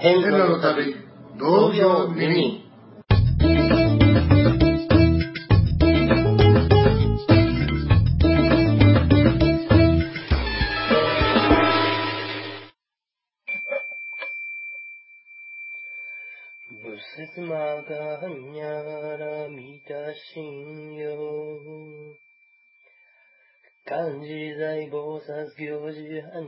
変化の旅、同業二人。仏説魔がにゃらみたしんよ。漢字財菩薩行事は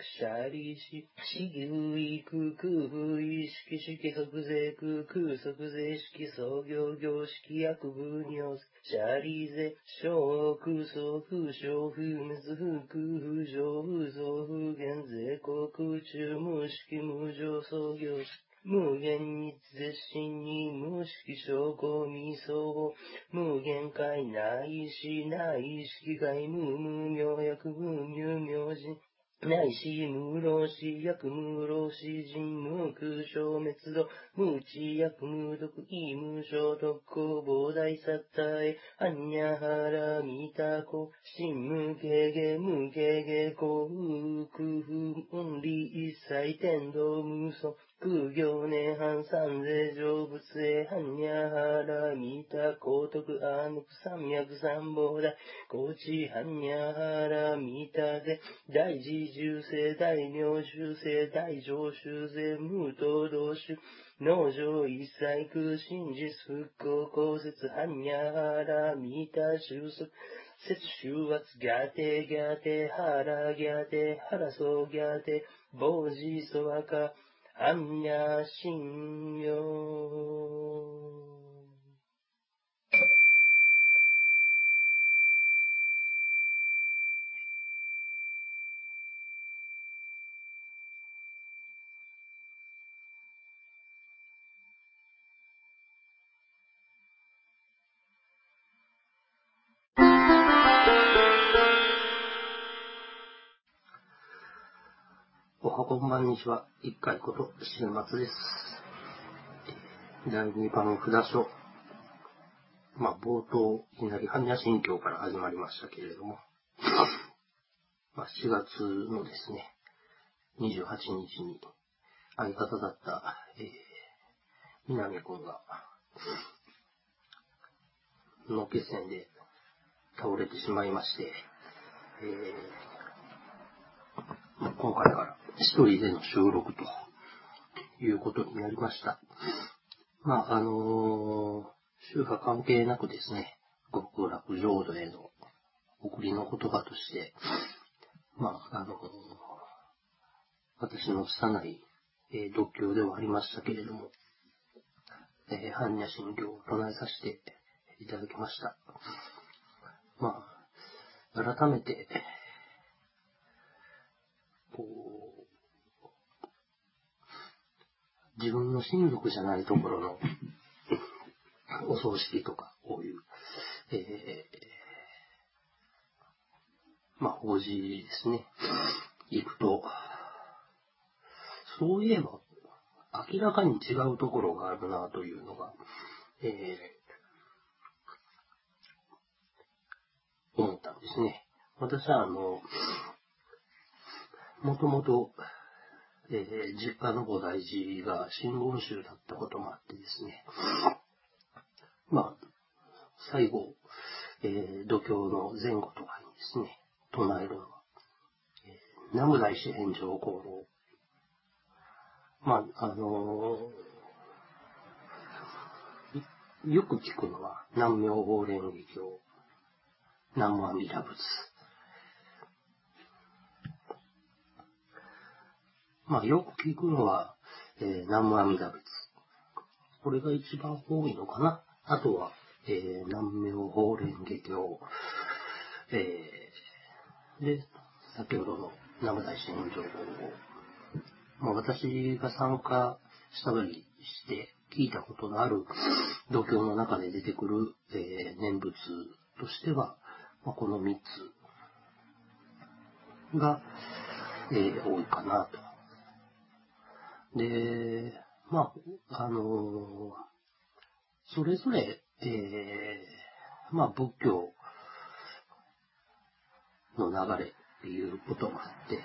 空薬者利子四牛意空空風意識式即税空空即税式創業業式薬部尿者利税小空想風小風滅風空風上風増風減税航空中無式無常創業式無限に絶心に無識証拠未相無限界内し内識外無無明薬無入明人内し無老死薬無老死人無空消滅度無知薬無毒意無所特攻膨大殺体アニャハラミタコ心無形ゲ無形ゲ幸空空風運理一切天道無双空行年半三世成仏へ般若波羅蜜多高徳アーヌク三脈三宝大高知般若波羅蜜多で大事重生大名修正大上修税無東道主。農場一切空真実復興公説般若波羅蜜多収束。節収圧ギャテギャテハラギャテハラソギャテボジソワカ අඤ්ඤාසින්යෝ こんばんにちは。一回こと、週末です。第2番札所。まあ、冒頭、いきなり般若心経から始まりましたけれども、まあ、4月のですね、28日に相方だった、えー、南くんが、の血栓で倒れてしまいまして、えー今回から一人での収録ということになりました。まあ、あのー宗派関係なくですね、極楽浄土への送りの言葉として、まあ、あのー私の拙い、えー独協ではありましたけれども、えー般若心経を唱えさせていただきました。まあ、改めて、こう、自分の親族じゃないところの お葬式とか、こういう、えー、まあ、法事ですね。行くと、そういえば、明らかに違うところがあるなというのが、えー、思ったんですね。私は、あの、もともと、えー実家の菩提寺が真言宗だったこともあってですね、まあ、最後、えー度胸の前後とかにですね、唱えるのは、えー南無大師返上功労。まあ、あのーよく聞くのは、南明法蓮華経、南無阿弥陀仏。まあ、よく聞くのは、えー南無阿弥陀仏。これが一番多いのかな。あとは、えー南明法蓮華経、えーで、先ほどの南無大師返上法まあ、私が参加したりして聞いたことのある度胸の中で出てくる、えー念仏としては、まあ、この3つが、えー多いかなと。で、まあ、あのーそれぞれ、えーまあ、仏教の流れっていうこともあって、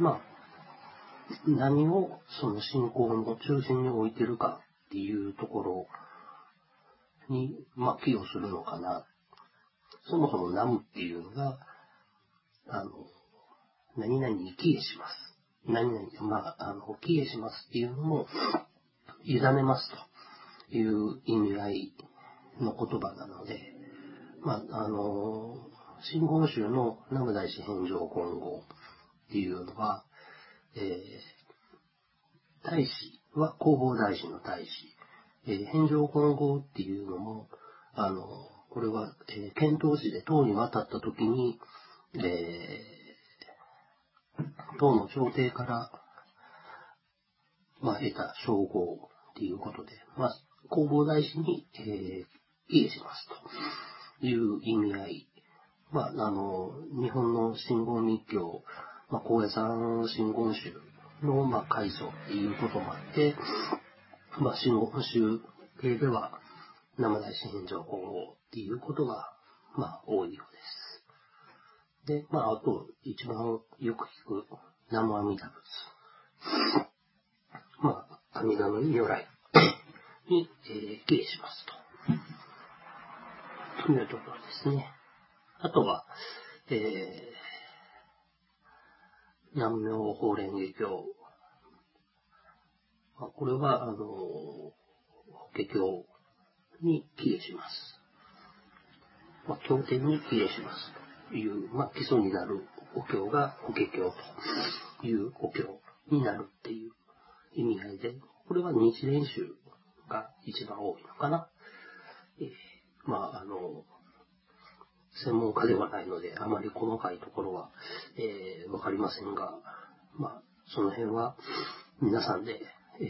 まあ、何をその信仰の中心に置いてるかっていうところに、まあ、寄与するのかな。そもそもナムっていうのが、あの、何々に帰依します。何々、まあ、あの、帰依しますっていうのも、委ねますという意味合いの言葉なので、まあ、あの、真言宗の南無大師返上金剛っていうのは、えー、大師は弘法大師の大師、えー、返上金剛っていうのも、あの、これは、えー、遣唐使で唐に渡った時に、えー、唐の朝廷から、まあ、得た称号っていうことで、まあ、弘法大師に、えー、帰依しますという意味合い。まあ、あの、日本の真言密教、まあ、高野山真言宗の、まあ、開祖っていうこともあって、まあ、真言宗系では、生大師返上今後っていうことが、まあ、多いようです。で、まあ、あと、一番よく聞く、南無阿弥陀仏。まあ、阿弥陀の如来に、えー、帰依しますと。というところですね。あとは、えー、南明法蓮華経。まあこれは、あの、法華経に帰依します。まあ、経典に帰依します。という、まあ、基礎になるお経が法華経というお経になるっていう意味合いで、これは日蓮宗が一番多いのかな。えーまあ、あの、専門家ではないので、あまり細かいところは、えーわかりませんが、まあ、その辺は皆さんで、え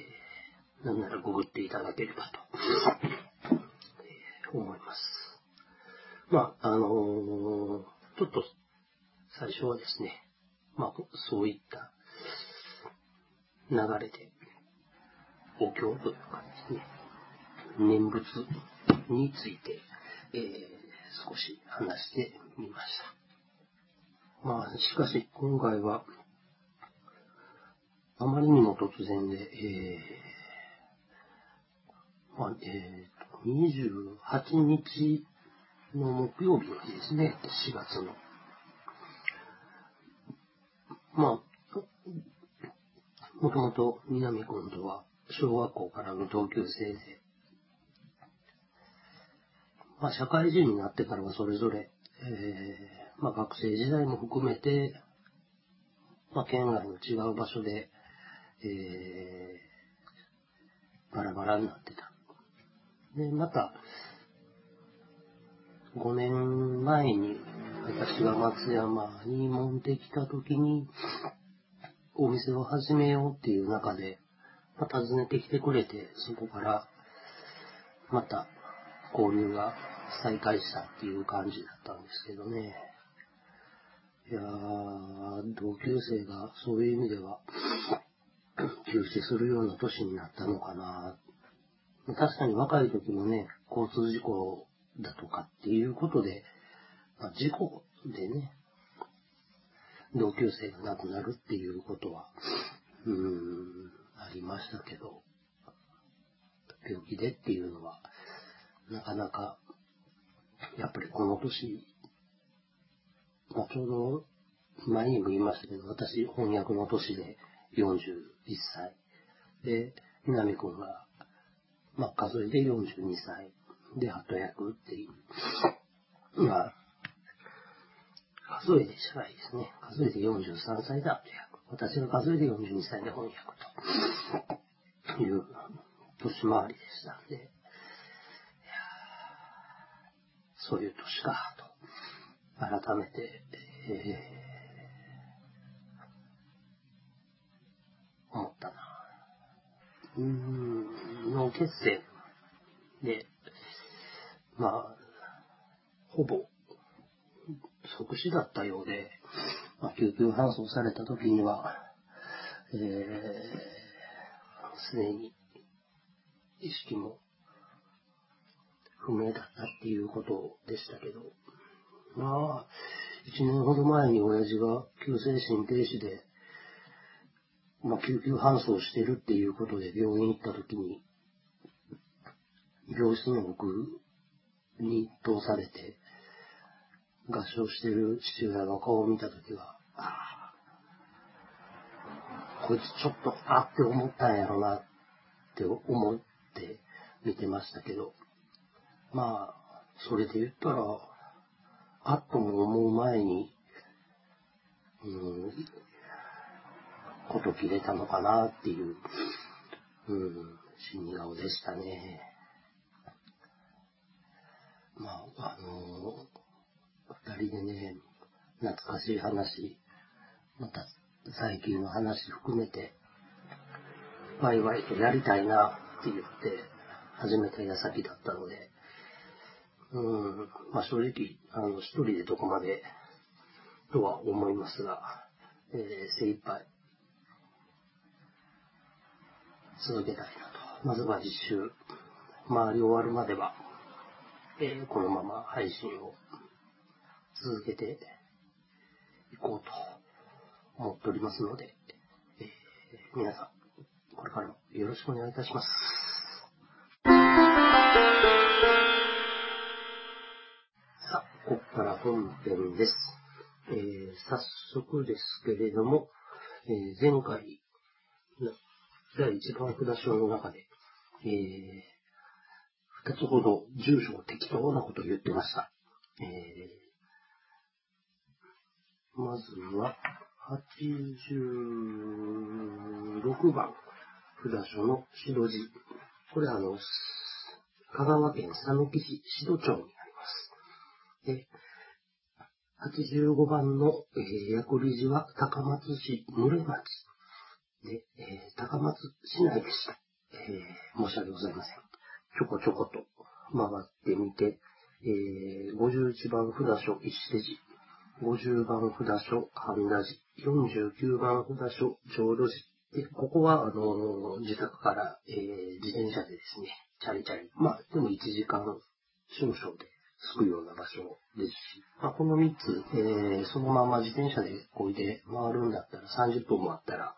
ーなんならググっていただければと、えー思います。まあ、あのーちょっと最初はですね、まあ、そういった流れで、お経というかですね、念仏について、えー少し話してみました。まあ、しかし今回は、あまりにも突然で、えーまあ、えー、28日の木曜日の日ですね、4月の。まあ、もともと南君とは小学校からの同級生で、まあ、社会人になってからはそれぞれ、えーまあ、学生時代も含めて、まあ、県外の違う場所で、えーバラバラになってた。で、また、5年前に私が松山に持ってきた時に、お店を始めようっていう中で、まあ、訪ねてきてくれて、そこから、また交流が再開したっていう感じだったんですけどね。いやー、同級生がそういう意味では、休止するような年になったのかな。確かに若い時もね、交通事故だとかっていうことで、まあ、事故でね、同級生が亡くなるっていうことは、うーん、ありましたけど、病気でっていうのは、なかなか、やっぱりこの年、まあ、ちょうど前にも言いましたけど、私翻訳の年で41歳。で、南君が、まあ、数えで42歳。で、後役っていう。まあ、数えでじゃないですね。数えで43歳で後役。私が数えで42歳で翻訳という年回りでしたんで、そういう年か、と、改めて、えー思ったな。うーん、脳血栓で、まあ、ほぼ、即死だったようで、まあ、救急搬送された時には、えー、すでに意識も不明だったっていうことでしたけど、まあ、1年ほど前に親父が急性心停止で、まあ、救急搬送してるっていうことで病院行った時に、病室の奥に通されて、合唱してる父親の顔を見た時は、ああ、こいつちょっと、あって思ったんやろなって思って見てましたけど、まあ、それで言ったら、あっとも思う前に、うん、こと切れたのかなっていう、うん、死に顔でしたね。まあ、あのー、二人でね、懐かしい話、また最近の話含めて、ワイワイとやりたいなって言って始めた矢先だったので、うん、まあ正直、あの、一人でどこまでとは思いますが、えー、精一杯続けたいなと。まずは実習、回り終わるまでは、えー、このまま配信を続けていこうと思っておりますので、えー、皆さん、これからもよろしくお願いいたします。さあ、ここから本編です。えー、早速ですけれども、えー、前回第一番札所の中で、えー、二つほど住所を適当なことを言ってました。えー、まずは、86番札所のシド寺。これあの、香川県佐野木市シド町にあります。で、85番の、えー、薬理寺は高松市群町で、えー、高松市内でした。えー、申し訳ございません。ちょこちょこと回ってみて、えー、51番札所一世寺、50番札所神田寺、49番札所浄土寺。で、ここは、あのー、自宅から、えー、自転車でですね、チャリチャリ。まあ、でも1時間少々で着くような場所ですし、まあ、この3つ、えー、そのまま自転車でこいで回るんだったら30分もあったら、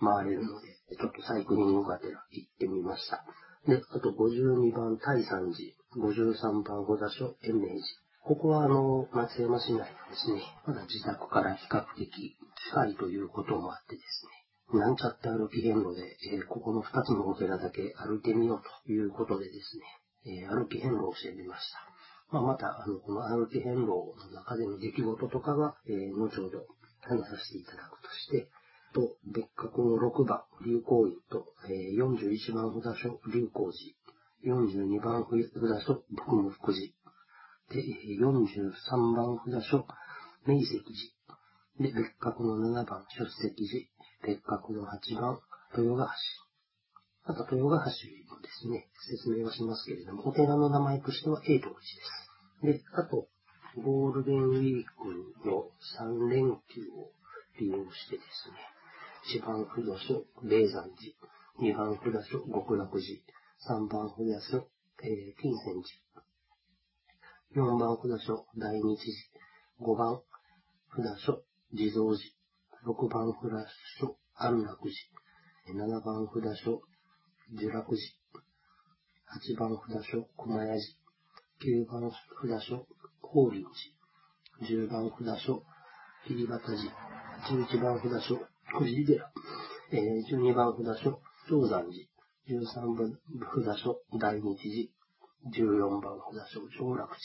回れるので、ちょっとサイクリングがてら行ってみました。で、あと52番大山寺、53番小座所延命寺。ここはあの、松山市内ですね、まだ自宅から比較的近いということもあってですね、なんちゃって歩き遍路で、えー、ここの2つのお寺だけ歩いてみようということでですね、えー、歩き遍路をしてみました。まあ、また、あの、この歩き遍路の中での出来事とかは、えー、後ほど話させていただくとして、と別格の6番、流行院と、えー、41番札所、流行寺、42番札所、福務福寺、で、43番札所、明石寺、で、別格の7番、出席寺、別格の8番、豊ヶ橋。また、豊ヶ橋もですね、説明はしますけれども、お寺の名前としては永東寺です。で、あと、ゴールデンウィークの3連休を利用してですね、1番札所、霊山寺。2番札所、極楽寺。3番札所、えー、金泉寺。4番札所、大日寺。5番札所、地蔵寺。6番札所、安楽寺。7番札所、呪楽寺。8番札所、駒屋寺。9番札所、法輪寺。10番札所、桐畑寺。11番札所、小尻寺、えー、12番札所、長山寺、13番札所、大日寺、14番札所、長楽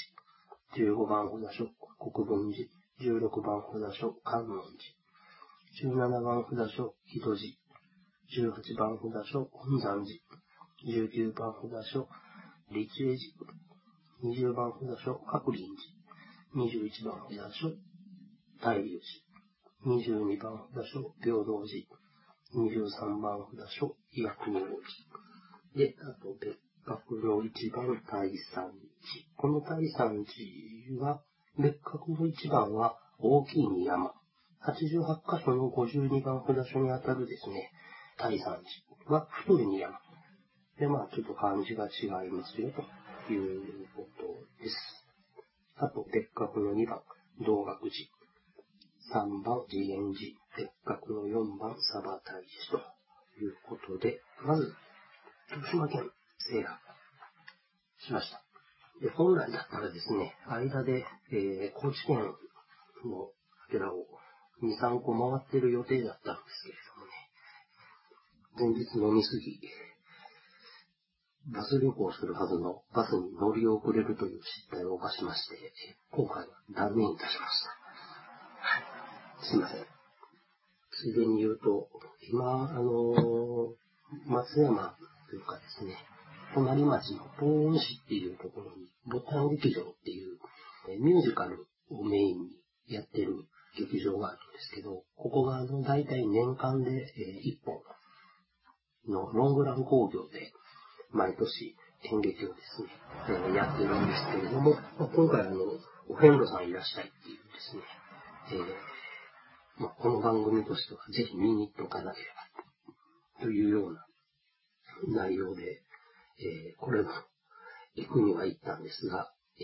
寺、15番札所、国分寺、16番札所、観音寺、17番札所、木戸寺、18番札所、本山寺、19番札所、立栄寺、20番札所、各林寺、21番札所、大龍寺、22番札所、平等寺。23番札所、薬王寺。で、あと、別格の1番、第3寺。この第3寺は、別格の1番は大きい山。88箇所の52番札所にあたるですね、第3寺は太い山。で、まあ、ちょっと漢字が違いますよ、ということです。あと、別格の2番、道学寺。3番、次元寺。別格の4番、サバ大師ということで、まず、徳島県制覇しました。で、本来だったらですね、間で、えー、高知県の寺を2、3個回ってる予定だったんですけれどもね、前日飲みすぎ、バス旅行するはずのバスに乗り遅れるという失態を犯しまして、今回は断念いたしました。すいません。ついでに言うと、今、あの、松山というかですね、隣町の東温市っていうところに、ボタン劇場っていう、えミュージカルをメインにやってる劇場があるんですけど、ここがあの、大体年間で、え、1本のロングラン工業で、毎年演劇をですね、えー、やってるんですけれども、まあ、今回あの、お遍路さんいらっしゃいっていうですね、えー、まあ、この番組としてはぜひ見に行っておかなければ、というような内容で、えー、これも行くには行ったんですが、え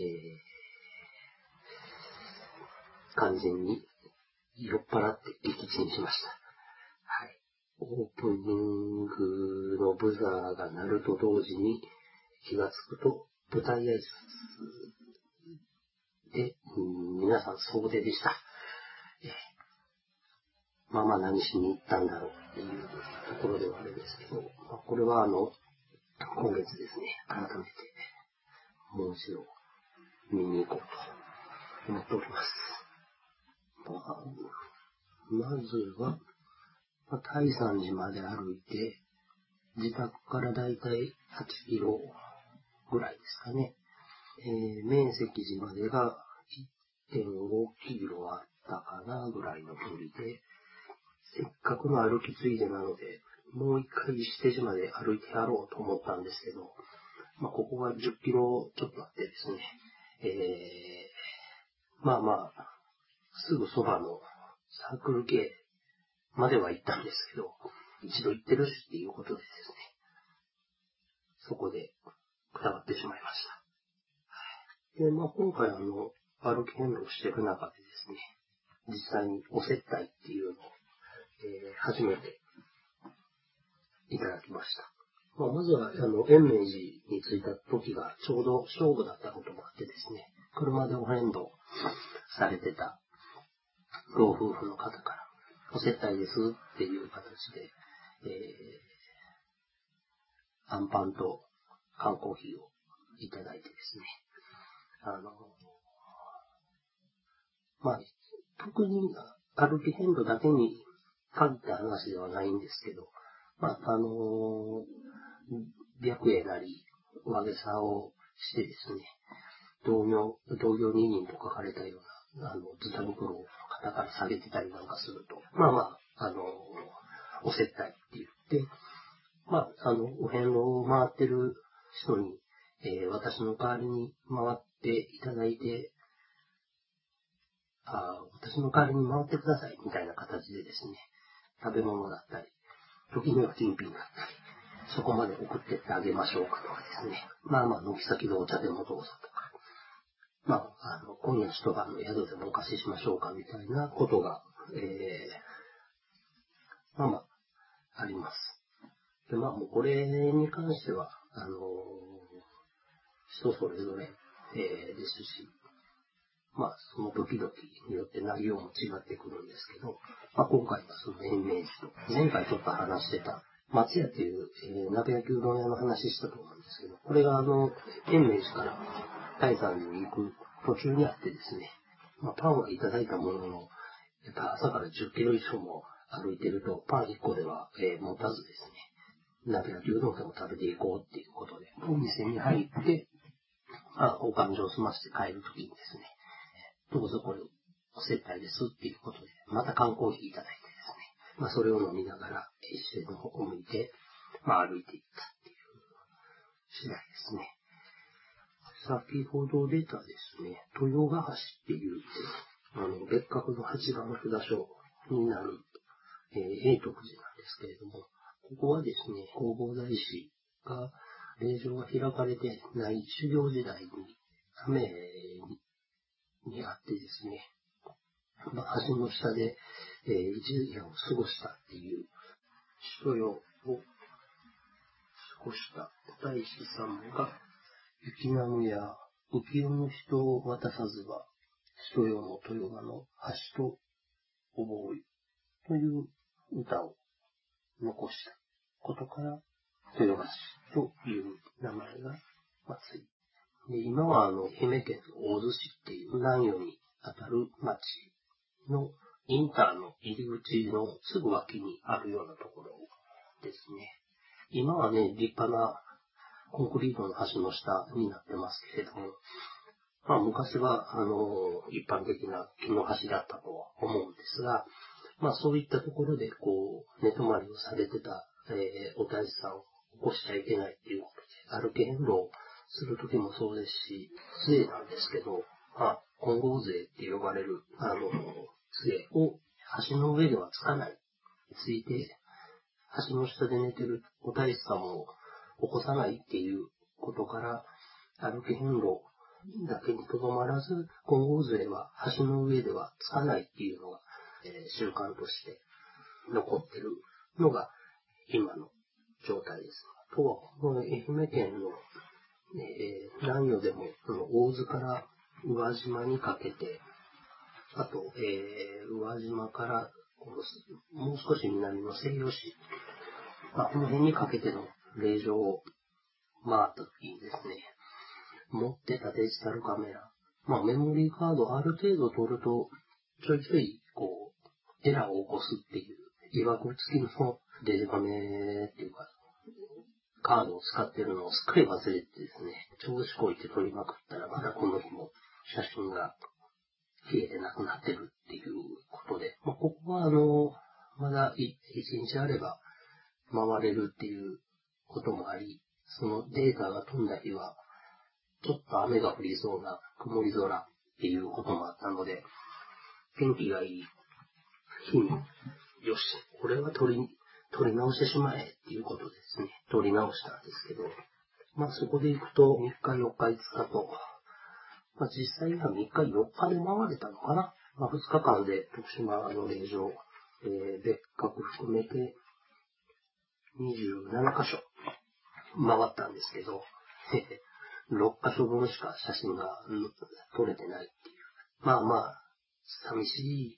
ー、完全に酔っ払って撃沈しました。はい。オープニングのブザーが鳴ると同時に気がつくと舞台挨拶で、皆さん総出でした。まあまあ何しに行ったんだろうっていうところではあれですけど、まあ、これはあの、今月ですね、改めて、もう一度見に行こうと思っております。まあ、まずは、まあ、大山寺まで歩いて、自宅からだいたい8キロぐらいですかね。えー、面積寺までが1.5キロあったかなぐらいの距離で、せっかくの歩きついでなので、もう一回石手島で歩いてやろうと思ったんですけど、まあ、ここが10キロちょっとあってですね、えー、まあまあ、すぐそばのサークル系までは行ったんですけど、一度行ってるしっていうことでですね、そこでくたばってしまいました。で、まあ今回あの、歩き変動していく中でですね、実際にお接待っていうのを、え、初めていただきました。まあ、まずは、あの、延命寺に着いた時がちょうど勝負だったこともあってですね、車でお遍路されてた老夫婦の方から、お接待ですっていう形で、えー、アンパンと缶コーヒーをいただいてですね、あの、まあ、特に歩き遍路だけに限った話ではないんですけど、まあ、あのー、白衣なり、上げさをしてですね、同業、同業二人と書かれたような、あの、ズタ袋を肩から下げてたりなんかすると、まあまあ、あのー、お接待って言って、まあ、あの、お遍路を回ってる人に、えー、私の代わりに回っていただいて、あ私の代わりに回ってくださいみたいな形でですね、食べ物だったり、時には金品だったり、そこまで送ってってあげましょうかとかですね。まあまあ、軒先のお茶でもどうぞとか。まあ、あの、今夜一晩の宿でもお貸ししましょうかみたいなことが、えー、まあまあ、あります。で、まあもうこれに関しては、あのー、人それぞれ、えー、ですし、まあ、その時々によって内容も違ってくるんですけど、まあ、今回はその延命寺と、前回ちょっと話してた、松屋っていう、えー、鍋焼きうどん屋の話したと思うんですけど、これがあの、延命寺から大山に行く途中にあってですね、まあ、パンはいただいたものの、やっぱ朝から10キロ以上も歩いてると、パン1個では、えー、持たずですね、鍋焼きうどんでも食べていこうっていうことで、お店に入って、まあ、お勘定を済ませて帰るときにですね、どうぞこれ、お接待ですっていうことで、また缶コーヒーいただいてですね、まあそれを飲みながら、一緒の方を向いて、まあ歩いていったっていう次第ですね。先ほど出たですね、豊ヶ橋っていう、あの、別格の八番札所になる、えー、永徳寺なんですけれども、ここはですね、弘法大師が、霊場が開かれてない修行時代に、雨ににあってですね、まあ、橋の下で、えー、一夜を過ごしたっていう、人よを過ごした大師さんが、雪ナムや浮世の人を渡さずば、人よの豊川の橋と覚えという歌を残したことから、豊橋という名前がついで今はあの、愛媛県の大洲市っていう南予にあたる町のインターの入り口のすぐ脇にあるようなところですね。今はね、立派なコンクリートの橋の下になってますけれども、まあ昔は、あの、一般的な木の橋だったとは思うんですが、まあそういったところで、こう、寝泊まりをされてた、えー、お大師さんを起こしちゃいけないっていうことで、歩き変路をするときもそうですし、杖なんですけど、まあ、混合杖って呼ばれる、あの、杖を橋の上ではつかない。ついて、橋の下で寝てるお大師さんを起こさないっていうことから、歩き変路だけにとどまらず、混合杖は橋の上ではつかないっていうのが、えー、習慣として残ってるのが今の状態です。とは、この愛媛県の、えー、南予でも、その大津から宇和島にかけて、あと、えー、宇和島からもう少し南の西予市、まあ、この辺にかけての霊場を回った時にですね、持ってたデジタルカメラ、まあメモリーカードある程度取ると、ちょいちょい、こう、エラーを起こすっていう、いわく付きのデジカメっていうか、カードを使ってるのをすっかり忘れてですね、調子こいて撮りまくったら、まだこの日も写真が消えてなくなってるっていうことで、まあ、ここはあの、まだ一日あれば回れるっていうこともあり、そのデータが飛んだ日は、ちょっと雨が降りそうな曇り空っていうこともあったので、天気がいい日に、よし、これは取り、取り直してしまえっていうことですね。取り直したんですけど、まあそこで行くと3日4日5日と、まあ実際には3日4日で回れたのかな。まあ2日間で徳島の霊場、えー、別格含めて27箇所回ったんですけど、6箇所分しか写真が撮れてないっていう。まあまあ、寂しい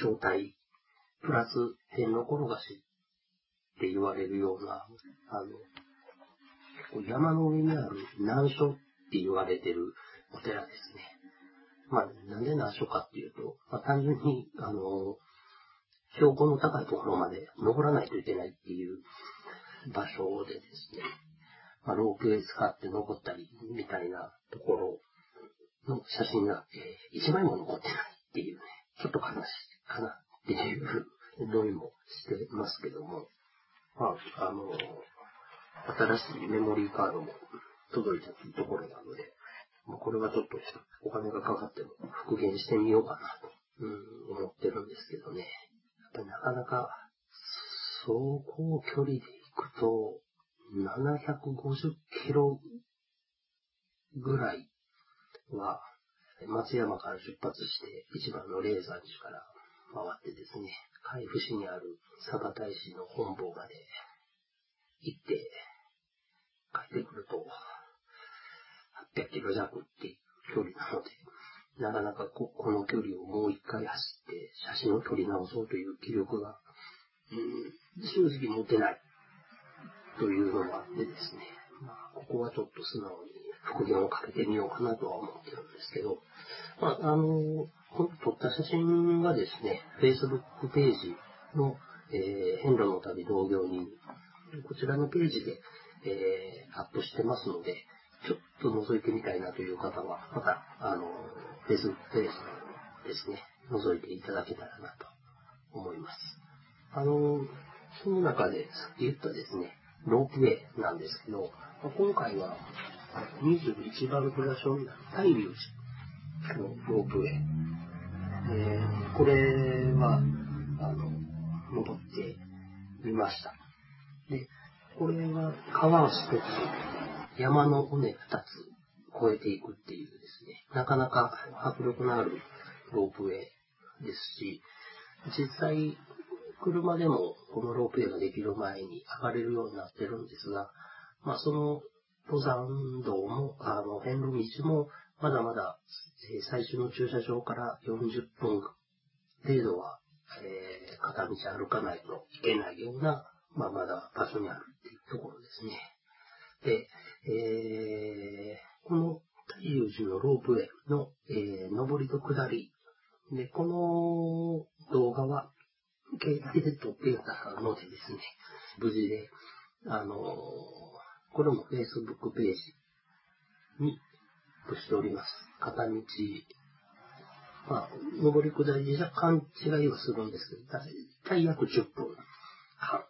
状態、プラス天の転がしって言われるような、あの、山の上にある難所って言われてるお寺ですね。まあ、なんで難所かっていうと、まあ、単純に、あの、標高の高いところまで登らないといけないっていう場所でですね、まあ、ロープウェイ使って登ったりみたいなところの写真が、えー、1枚も残ってないっていうね、ちょっと悲しいかなっていう思いもしてますけども、まあ、あの、新しいメモリーカードも届いたところなので、まあ、これはちょっとお金がかかっても復元してみようかなと、うん、思ってるんですけどね。やっぱなかなか走行距離で行くと、750キロぐらいは、松山から出発して、一番の霊山寺から回ってですね、海部市にある佐賀大師の本坊まで行って、帰ってくると、800キロ弱っていう距離なので、なかなかここの距離をもう一回走って写真を撮り直そうという気力が、うん、正直持てないというのもあってですね、まあ、ここはちょっと素直に復元をかけてみようかなとは思ってるんですけど、まあ、あの、撮った写真がですね、Facebook ページの、えー、変路の旅同業人、こちらのページで、えー、アップしてますので、ちょっと覗いてみたいなという方は、また、あの、Facebook ページですね、覗いていただけたらなと思います。あの、その中でさっき言ったですね、ロープウェイなんですけど、今回は21番札所になる大龍寺のロープウェイ。えー、これは、あの、戻ってみました。で、これは川を一つ、山の尾根二つ越えていくっていうですね、なかなか迫力のあるロープウェイですし、実際、車でもこのロープウェイができる前に上がれるようになってるんですが、まあその登山道も、あの、遍路道も、まだまだ、え最初の駐車場から40分程度は、えー片道歩かないといけないような、まあまだ場所にあるっていうところですね。で、えーこの太陽寺のロープウェイの、えー上りと下り。で、この動画は、携帯で撮っていたのでですね、無事で、あのーこれも Facebook ページにプしております。片道、まあ、上り下りで若干違いはするんですけど、だいたい約10分半、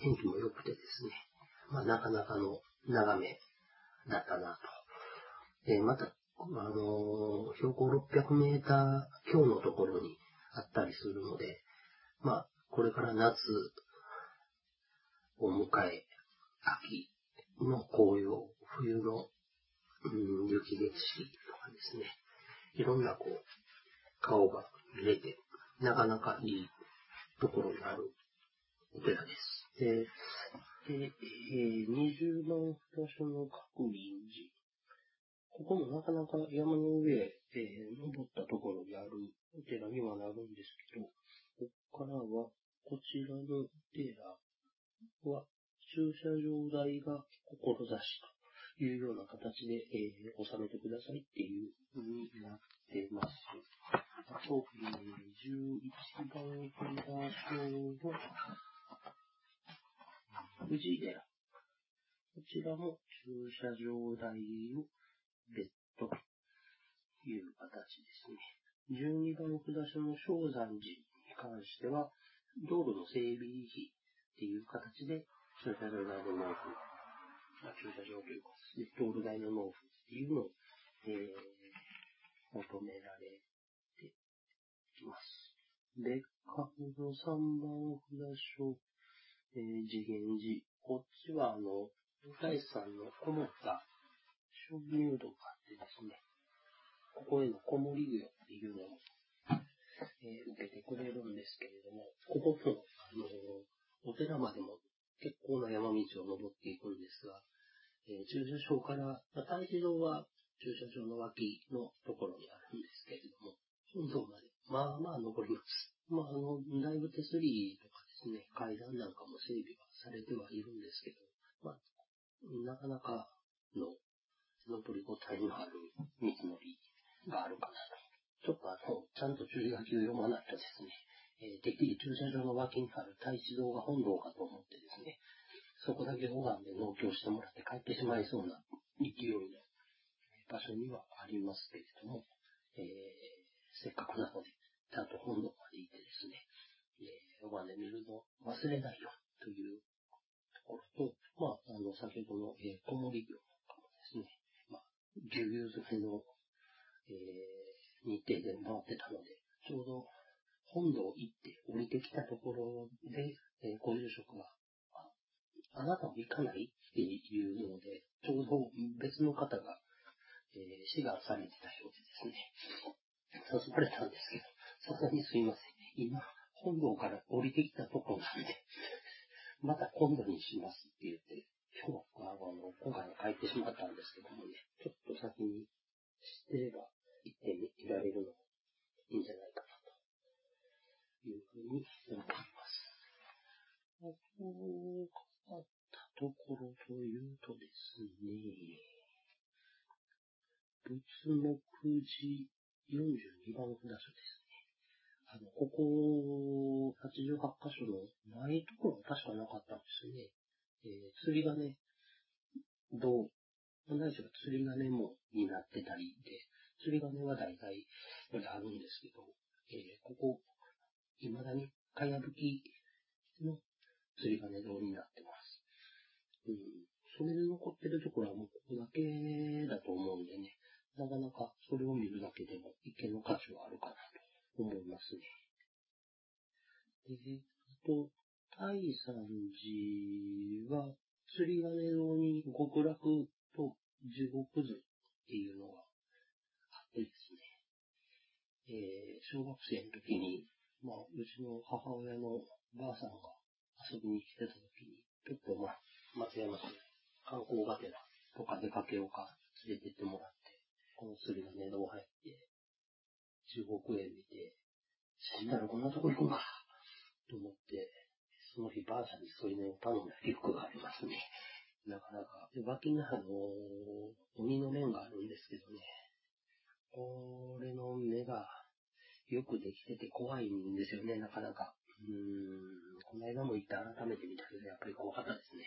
天気も良くてですね、まあ、なかなかの眺めだったなと。えーまた、あのー標高600メーター強のところにあったりするので、まあ、これから夏を迎え、秋の紅葉、冬の、うん、雪景色とかですね、いろんなこう、顔が見れて、なかなかいいところにあるお寺です。で、で、えー、二重の札所の確林寺。ここもなかなか山の上、えー登ったところにあるお寺にはなるんですけど、ここからは、こちらのお寺は、駐車場代が志というような形で、えー収めてくださいっていう風になってます。あと、え、11番札所の藤井寺。こちらも駐車場代を別途という形ですね。12番札所の正山寺に関しては、道路の整備費っていう形で駐車場代の納付、まあ、駐車場というか、ね、道路代の納付っていうのを、えー、求められています。別格の3番札所、えー、次元寺。こっちは、あの、大師さんのこもった鍾乳洞があってですね、ここへのこもり具っていうのを、えー受けてくれるんですけれども、ここも、あの、お寺までも結構な山道を登っていくんですが、えー駐車場から、まあ、大寺堂は駐車場の脇のところにあるんですけれども、本堂まで、まあまあ登ります。まあ、あの、だいぶ手すりとかですね、階段なんかも整備はされてはいるんですけど、まあ、なかなかの登り応えのある道のりがあるかなと。ちょっとあの、ちゃんと注意書きを読まないとですね、えーてっきり駐車場の脇にある太一堂が本堂かと思ってですね、そこだけ拝んで農協してもらって帰ってしまいそうな勢いの場所にはありますけれども、えーせっかくなので、ちゃんと本堂まで行ってですね、えー、拝んでみるの忘れないよというところと、まあ、あの、先ほどの、えー、こもり業なんかもですね、まあ、ぎゅうぎゅう詰めの、えー、日程で回ってたので、ちょうど本堂行って降りてきたところで、えー、ご住職が、ああなたも行かないっていうので、ちょうど別の方が、えー志願されてたようでですね、誘われたんですけど、さすがにすいません。今、本堂から降りてきたとこなんで、また今度にしますって言って、今日は、あの、今回は帰ってしまったんですけどもね、ちょっと先に知ってれば行ってみられるのもいいんじゃないかなというふうに思います。あと、変わったところというとですね、仏目寺42番札所ですね。あの、ここ、88箇所のないところは確かなかったんですね。えー、釣り鐘、銅、ないしは釣り鐘もになってたりで、釣り鐘は大体これあるんですけど、えー、ここ、未だにかやぶきの釣り鐘堂になってます。うん。それで残ってるところはもうここだけだと思うんでね、なかなかそれを見るだけでも一見の価値はあるかなと思いますね。で、あと、大山寺は、釣り鐘堂に極楽と地獄図っていうのがあってですね。えー小学生の時に、まあ、うちの母親のばあさんが遊びに来てた時に、ちょっとまあ、松山市観光がてらとか出かけようか連れてってもらって、この釣りが値段入って、15億円見て、死んだらこんなとこ行くんか、と思って、その日ばあさんに添い寝を頼んだ記憶がありますね。なかなか。で、脇にあの、鬼の面があるんですけどね、これの目がよくできてて怖いんですよね、なかなか。うん、この間も行って改めて見たけど、やっぱり怖かったですね。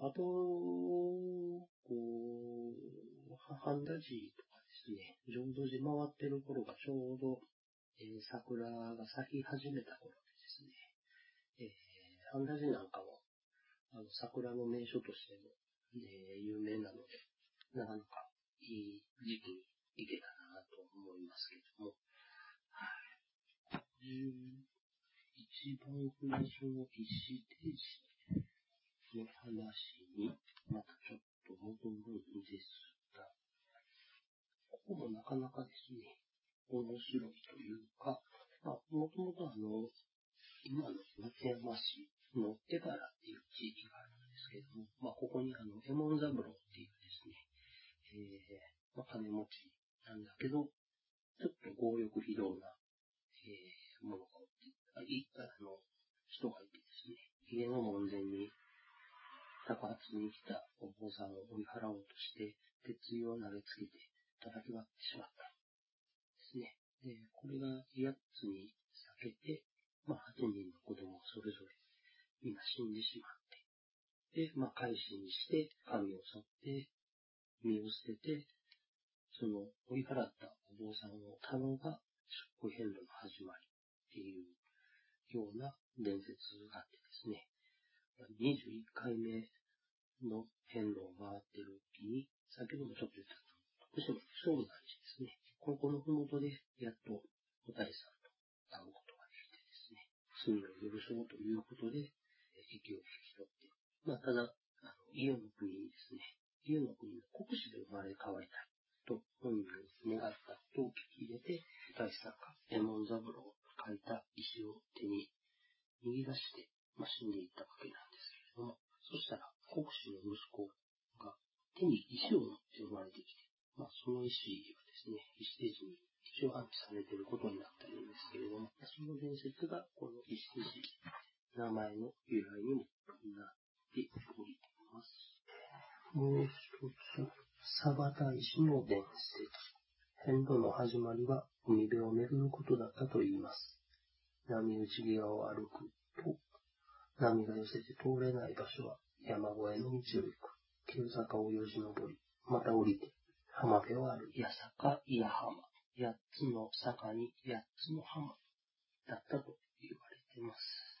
あと、こう、ハンダジとかですね、浄土寺回ってる頃がちょうど、えー桜が咲き始めた頃でですね、えー、ハンダジなんかも、あの、桜の名所としても、えー有名なので、なかなかいい時期に行けたな。思いますけども、はい。一番最初の石手寺の話に、またちょっと戻るんですが、ここもなかなかですね、面白いというか、まあ、もともとあの、今の松山市の手柄っていう地域があるんですけども、まあ、ここにあの、エモン三郎っていうですね、えー、まあ、金持ちなんだけど、ちょっと強欲非道な、えー、ものがおって、あいあの、人がいてですね、家の門前に、高発に来たお坊さんを追い払おうとして、鉄油を投げつけて叩き割ってしまった。ですね。で、これが8つに避けて、まあ、8人の子供がそれぞれ、みんな死んでしまって、で、まあ、改心して、神を去って、身を捨てて、その追い払ったお坊さんをたのが執行変路の始まりっていうような伝説があってですね、21回目の変路を回ってる時に、先ほどもちょっと言った徳島の正山寺ですね、ここのふもとでやっとお大さんと会うことができてですね、罪を許そうということで、息を引き取って、まあ、ただ、あの、伊予の国にですね、伊予の国の国司で生まれ変わりたいと本人に願ったことを聞き入れて、大師さんがエモン三郎を書いた石を手に握り出して、まあ、死んでいったわけなんですけれども、そしたら国司の息子が手に石を持って生まれてきて、まあ、その石はですね、石手寺に一応安置されていることになっているんですけれども、その伝説がこの石手寺、名前の由来にもなっております。もう一つ、サバ大師の伝説。変路の始まりは海辺を巡ることだったと言います。波打ち際を歩くと、波が寄せて通れない場所は山越えの道を行く。急坂をよじ登り、また降りて、浜辺を歩く。八坂、矢浜。八つの坂に八つの浜だったと言われています。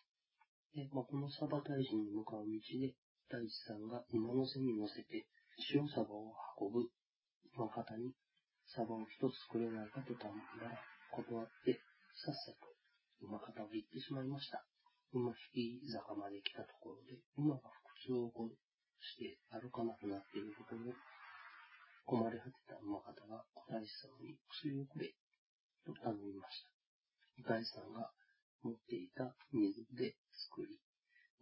で、まあ、このサバ大師に向かう道で、大師さんが馬の背に乗せて塩サバを運ぶ馬方にサ作れないかと頼んだら断ってさっさと馬方を行ってしまいました。馬引き坂まで来たところで馬が腹痛を起こして歩かなくなっていることで困り果てた馬方がお大師様に薬をくれと頼みました。お大師さんが持っていた水で作り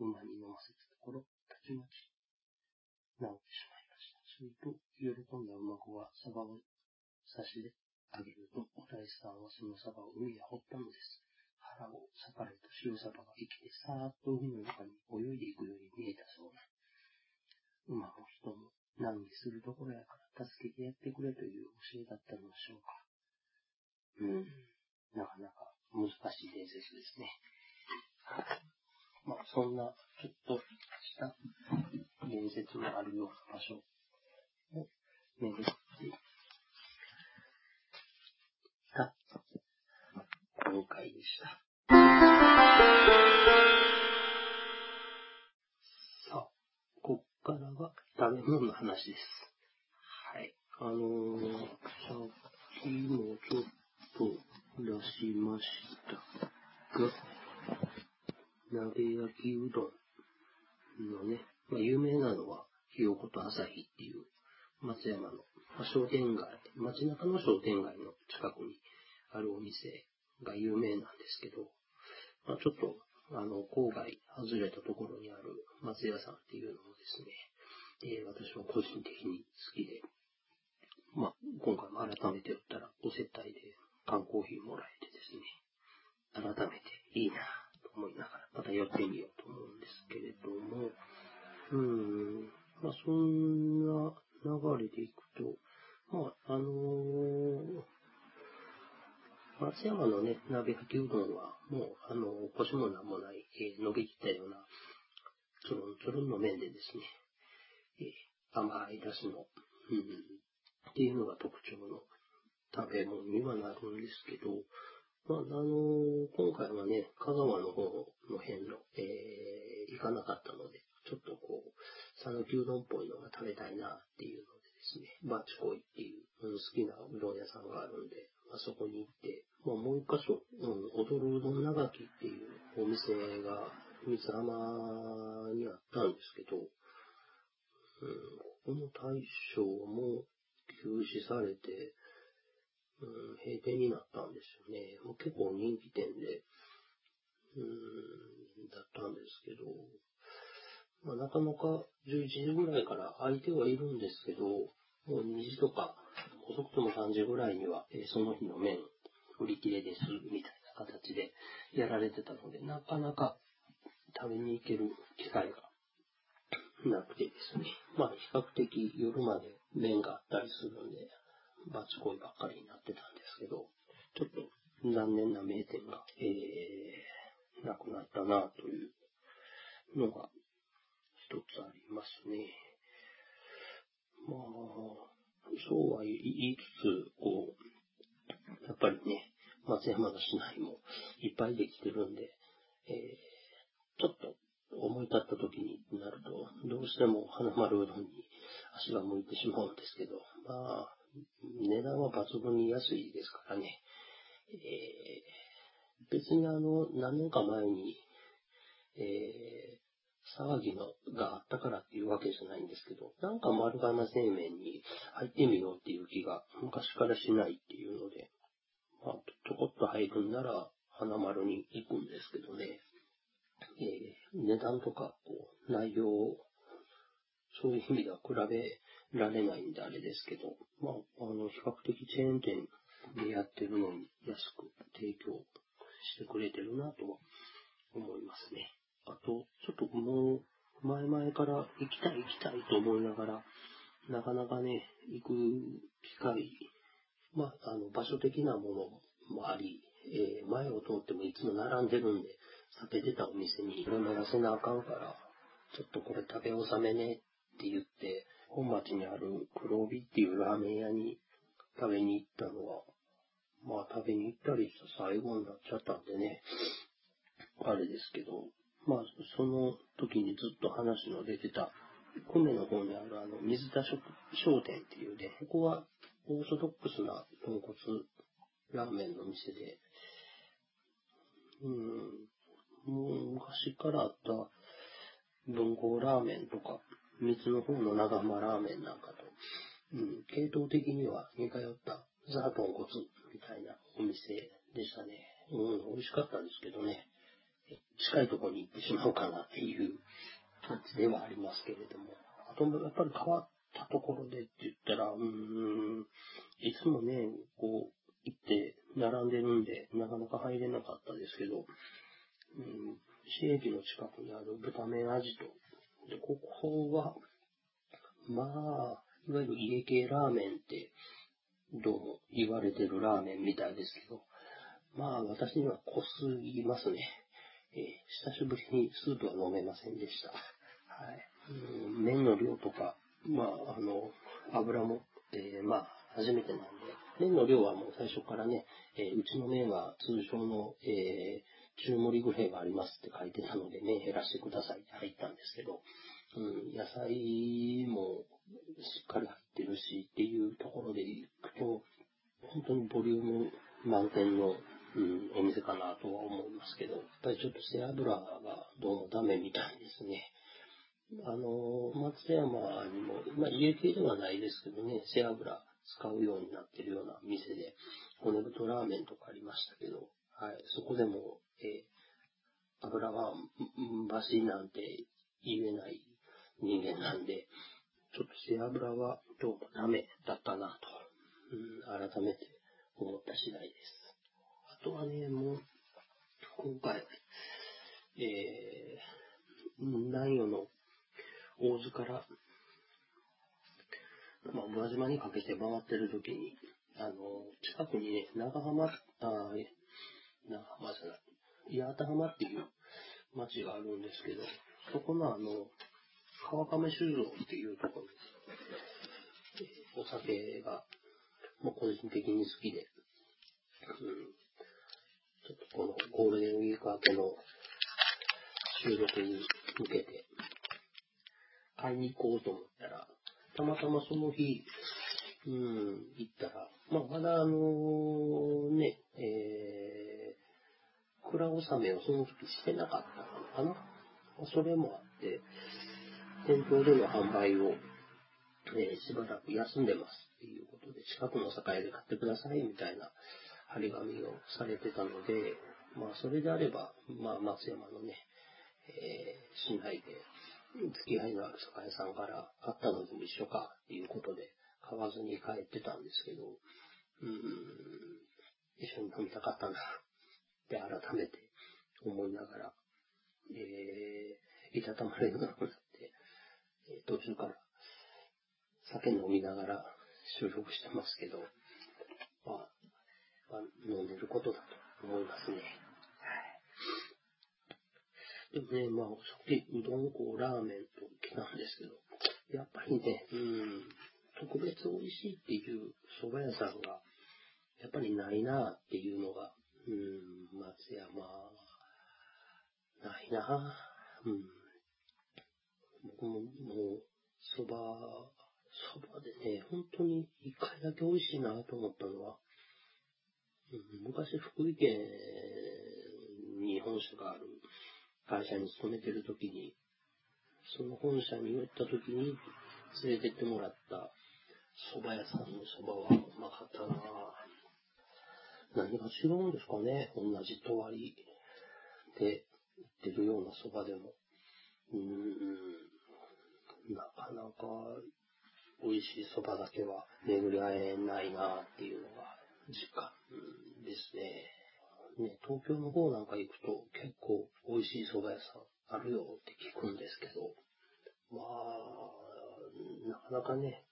馬に飲ませたところ、たちまち治ってしまいました。すると、喜んだ馬子がサバを差しであげると、お大師さんはそのサバを海へ掘ったのです。腹を裂かれた塩サバが生きてさーっと海の中に泳いでいくように見えたそうな。馬も人も難儀するところやから助けてやってくれという教えだったのでしょうか。うん、なかなか難しい伝説ですね。まあ、そんな、ちょっとした伝説のあるような場所を巡ってた今回でした。さあ、こっからは食べ物の話です。はい。あのー、さっきもちょっと出しましたが、鍋焼きうどんのね、まあ、有名なのは、ひよこと朝日っていう松山のまあ、商店街、街中商店街の近くにあるお店が有名なんですけど、まあ、ちょっと、あの、郊外外れたところにある松屋さんっていうのもですね、えー、私は個人的に好きで、まあ、今回も改めて言ったら、お接待で缶コーヒーもらえてですね、改めていいなと思いながら、また寄ってみようと思うんですけれども、うん、まあ、そんな流れでいくと、まあ、あのー、松山のね、鍋焼きうどんは、もう、あの、コシもなんもない、えー、伸びきったような、つるんつるんの麺でですね、えー、甘い出汁の、うん、っていうのが特徴の食べ物にはなるんですけど、まあ、あのー、今回はね、香川の方の辺の、えー、行かなかったので、ちょっとこう、讃岐うどんっぽいのが食べたいなっていうのですね、バチコイっていう、うん、好きなうどん屋さんがあるんで、まあ、そこに行って、まあ、もう一箇所、うん、踊るうどん長きっていうお店が、三浜にあったんですけど、うん、ここの大将も休止されて、うん、閉店になったんですよね。もう結構人気店で、うん、だったんですけど、まあ、なかなか11時ぐらいから空いてはいるんですけど、もう2時とか、遅くとも3時ぐらいには、えー、その日の麺、売り切れです、みたいな形でやられてたので、なかなか食べに行ける機会がなくてですね。まあ、比較的夜まで麺があったりするんで、バチコイばっかりになってたんですけど、ちょっと残念な名店が、えー、なくなったなというのが一つありますね。まあ、そうは言いつつ、こう、やっぱりね、松山の市内もいっぱいできてるんで、えー、ちょっと思い立った時になると、どうしても花丸うどんに足が向いてしまうんですけど、まあ、値段は抜群に安いですからね、えー、別にあの、何年か前に、えー騒ぎのがあったからっていうわけじゃないんですけど、なんか丸亀製麺に入ってみようっていう気が昔からしないっていうので、まあ、ちょこっと入るんなら花丸に行くんですけどね、えー、値段とかこう内容をそういう意味では比べられないんであれですけど、まあ、あの、比較的チェーン店でやってるのに安く提供してくれてるなとは思いますね。あと、ちょっともう、前々から行きたい行きたいと思いながら、なかなかね、行く機会、まあ、あの、場所的なものもあり、えー、前を通ってもいつも並んでるんで、避けてたお店にこれもらせなあかんから、ちょっとこれ食べ納めねって言って、本町にある黒帯っていうラーメン屋に食べに行ったのは、まあ食べに行ったりした最後になっちゃったんでね、あれですけど、まあ、その時にずっと話の出てた、米の方にあるあの、水田商店っていうね、ここはオーソドックスな豚骨ラーメンの店で、うん、もう昔からあった文豪ラーメンとか、三つの方の長浜ラーメンなんかと、うん、系統的には似通ったザ豚骨みたいなお店でしたね。うん、美味しかったんですけどね。近いところに行ってしまうかなっていう感じではありますけれども。あと、やっぱり変わったところでって言ったら、うん、いつもね、こう、行って並んでるんで、なかなか入れなかったですけど、うん、市駅の近くにある豚麺味と、で、ここは、まあ、いわゆる家系ラーメンって、どうも言われてるラーメンみたいですけど、まあ私には濃すぎますね。えー、久しぶりにスープは飲めませんでした。はい。麺の量とか、まあ、あの、油も、えー、まあ、初めてなんで、麺の量はもう最初からね、えー、うちの麺は通常の、えー、中盛りグレーがありますって書いてたので、麺減らしてくださいって入ったんですけど、うん、野菜もしっかり入ってるしっていうところでいくと、本当にボリューム満点のうん、お店かなとは思いますけど、やっぱりちょっと背脂がどうもダメみたいですね。あの、松山にも、まあ家系ではないですけどね、背脂使うようになってるような店で、骨太ラーメンとかありましたけど、はい、そこでも、えー、油は、マシなんて言えない人間なんで、ちょっと背脂はどうもダメだったなと、うん、改めて思った次第です。あとはね、もう、今回、えー、南予の大津から、まあ、宇和島にかけて回ってる時に、あの、近くにね、長浜、あ、長浜じゃない、八幡浜っていう町があるんですけど、そこのあの、川亀酒造っていうところです。お酒が、もう個人的に好きで、うん、ちょっとこのゴールデンウィーク明けの収録に向けて、買いに行こうと思ったら、たまたまその日、うん、行ったら、まあ、まだあのー、ね、えー、蔵納めをその時してなかったのかな。それもあって、店頭での販売を、えー、しばらく休んでますっていうことで、近くの酒屋で買ってくださいみたいな張り紙をされてたので、まあ、それであれば、まあ、松山のね、えー、市内で付き合いのある酒屋さんから買ったのでも一緒かっていうことで買わずに帰ってたんですけど、うん、一緒に飲みたかったなって改めて思いながら、えー、いたたまれるようになって、えー、途中から酒飲みながら収録してますけど、まあ、飲んでることだと思いますね。でもね、まあ、お酒、うどん粉、ラーメンと来たんですけど、やっぱりね、うん、特別美味しいっていう蕎麦屋さんが、やっぱりないなっていうのが、うん、松山、ないなうん。僕も、もう、蕎麦、蕎麦でね、本当に一回だけ美味しいなと思ったのは、昔福井県に本社がある会社に勤めてる時に、その本社に寄った時に連れてってもらった蕎麦屋さんの蕎麦はうまかったな何が違うんですかね同じとわりで売ってるような蕎麦でも。うん、なかなか美味しい蕎麦だけは巡り合えないなっていうのが実感ですね。ね、東京の方なんか行くと結構美味しい蕎麦屋さんあるよって聞くんですけど、まあ、なかなかね、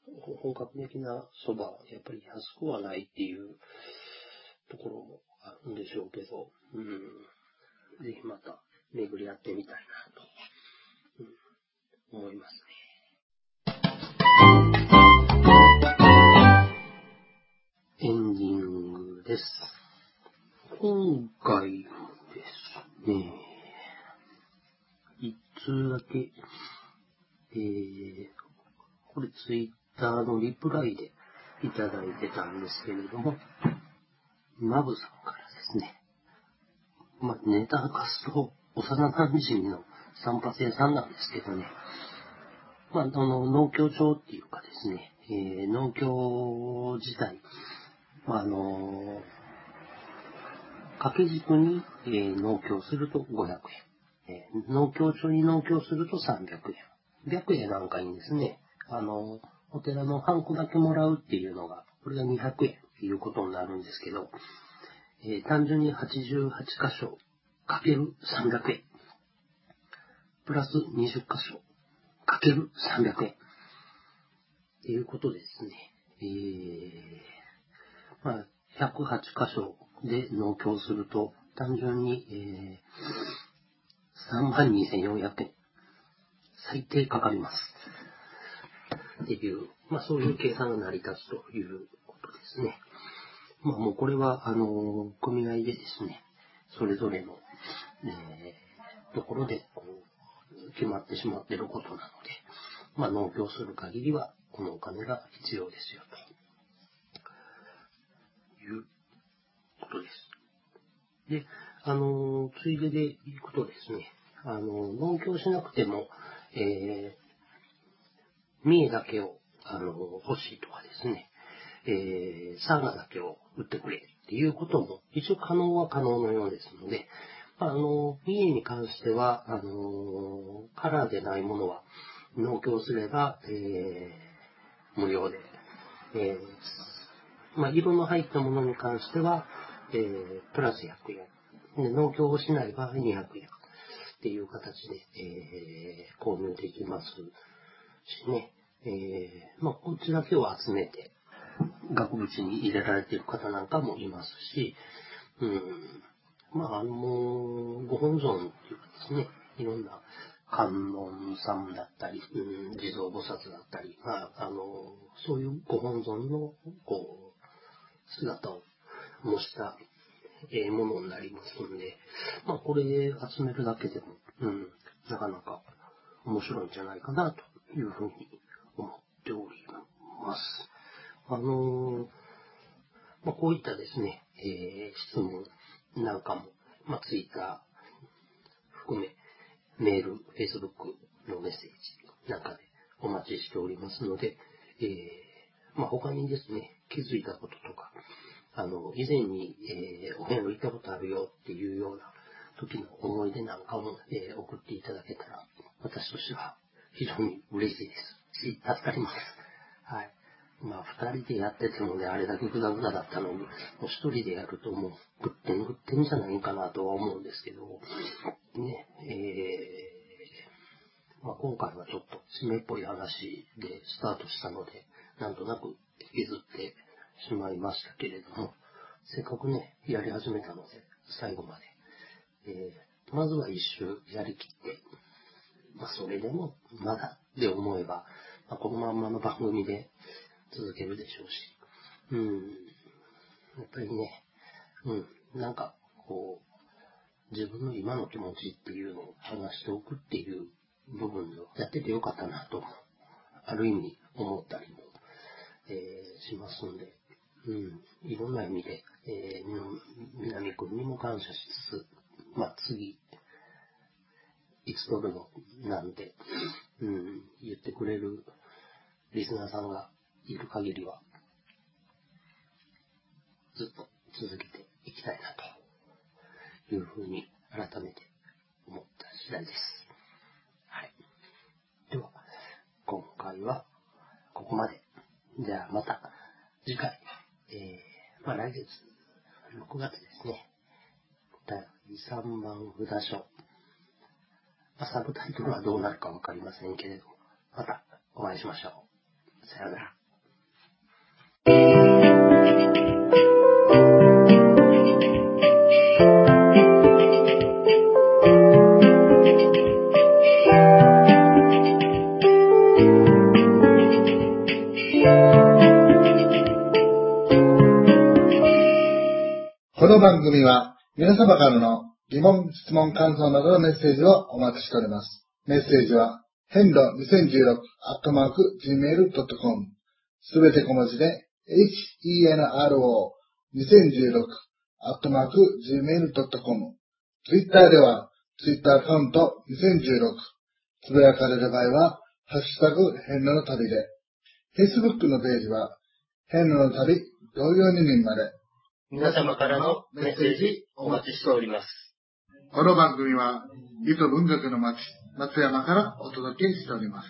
本格的な蕎麦、やっぱり安くはないっていうところもあるんでしょうけど、うん、ぜひまた巡り合ってみたいなと、うん、思います。エンディングです。今回ですね、一通だけ、えー、これツイッターのリプライでいただいてたんですけれども、マブさんからですね、まあ、ネタ化すと幼馴染の散髪屋さんなんですけどね、まあ、あの、農協長っていうかですね、えー、農協自体、あ、の掛け軸に、えー、農協すると500円。えー、農協帳に農協すると300円。白円なんかにですね、あの、お寺のハンコだけもらうっていうのが、これが200円っていうことになるんですけど、えー、単純に88箇所かける300円。プラス20箇所かける300円。っていうことですね。えー、まあ、108箇所で農協すると、単純に、えー、32,400円。最低かかります。っていう、まあそういう計算が成り立つということですね。まあもうこれは、あの、組合でですね、それぞれの、えー、ところで、こう、決まってしまっていることなので、まあ農協する限りは、このお金が必要ですよ、ということです。で、あの、ついでで言うことですね、あの、農協しなくても、えー、見えだけを、あの、欲しいとかですね、えー、サウナだけを売ってくれっていうことも一応可能は可能のようですので、あの、家に関しては、あの、カラーでないものは納協すれば、えー、無料で、えー、まあ、色の入ったものに関しては、えー、プラス100円。で農協をしない場合200円っていう形で、えー、購入できますしね。えー、まあ、こっちだけを集めて、額縁に入れられている方なんかもいますし、うん、まあ、あの、ご本尊っていうかですね、いろんな観音さんだったり、うん、地蔵菩薩だったり、まあ、あの、そういうご本尊の、こう、姿を模したえものになりますんで、まあこれ集めるだけでも、うん、なかなか面白いんじゃないかなというふうに思っております。あのー、まあこういったですね、えー、質問なんかも、まあツイッター含め、メール、フェイスブックのメッセージなんかでお待ちしておりますので、えー、まあ他にですね、気づいたこととか、あの、以前に、えー、お遍路行ったことあるよっていうような時の思い出なんかも、えー、送っていただけたら、私としては非常に嬉しいです。助かります。はい。まあ、二人でやっててもね、あれだけグダグダだったのに、もう一人でやるともう、ぐってんぐってんじゃないかなとは思うんですけど、ね、えー、まあ、今回はちょっと締めっぽい話でスタートしたので、なんとなく引きずってしまいましたけれども、せっかくね、やり始めたので、最後まで。えー、まずは一周やりきって、まあ、それでも、まだって思えば、まあ、このまんまの番組で続けるでしょうし、うん、やっぱりね、うん、なんか、こう、自分の今の気持ちっていうのを話しておくっていう部分をやっててよかったなと、ある意味思ったりも、えー、しますんで、うん、いろんな意味で、えー、南君にも感謝しつつ、まあ、次、いつ撮るのなんて、うん、言ってくれるリスナーさんがいる限りは、ずっと続けていきたいなというふうに改めて思った次第です。はい。では、今回はここまで。じゃあまた次回。えー、まあ来月、6月ですね。第3番札所。まあ、サブタイトルはどうなるかわかりませんけれども、またお会いしましょう。さようなら。この番組は皆様からの疑問、質問、感想などのメッセージをお待ちしております。メッセージは、変路2016アットマーク gmail.com すべて小文字で、henro 2016アットマーク gmail.com ツイッターでは、ツイッターアカウント2016つぶやかれる場合は、ハッシュタグ変路の旅で、Facebook のページは、変路の旅同様2人まで、皆様からのメッセージお待ちしております。この番組は、糸文学の町、松山からお届けしております。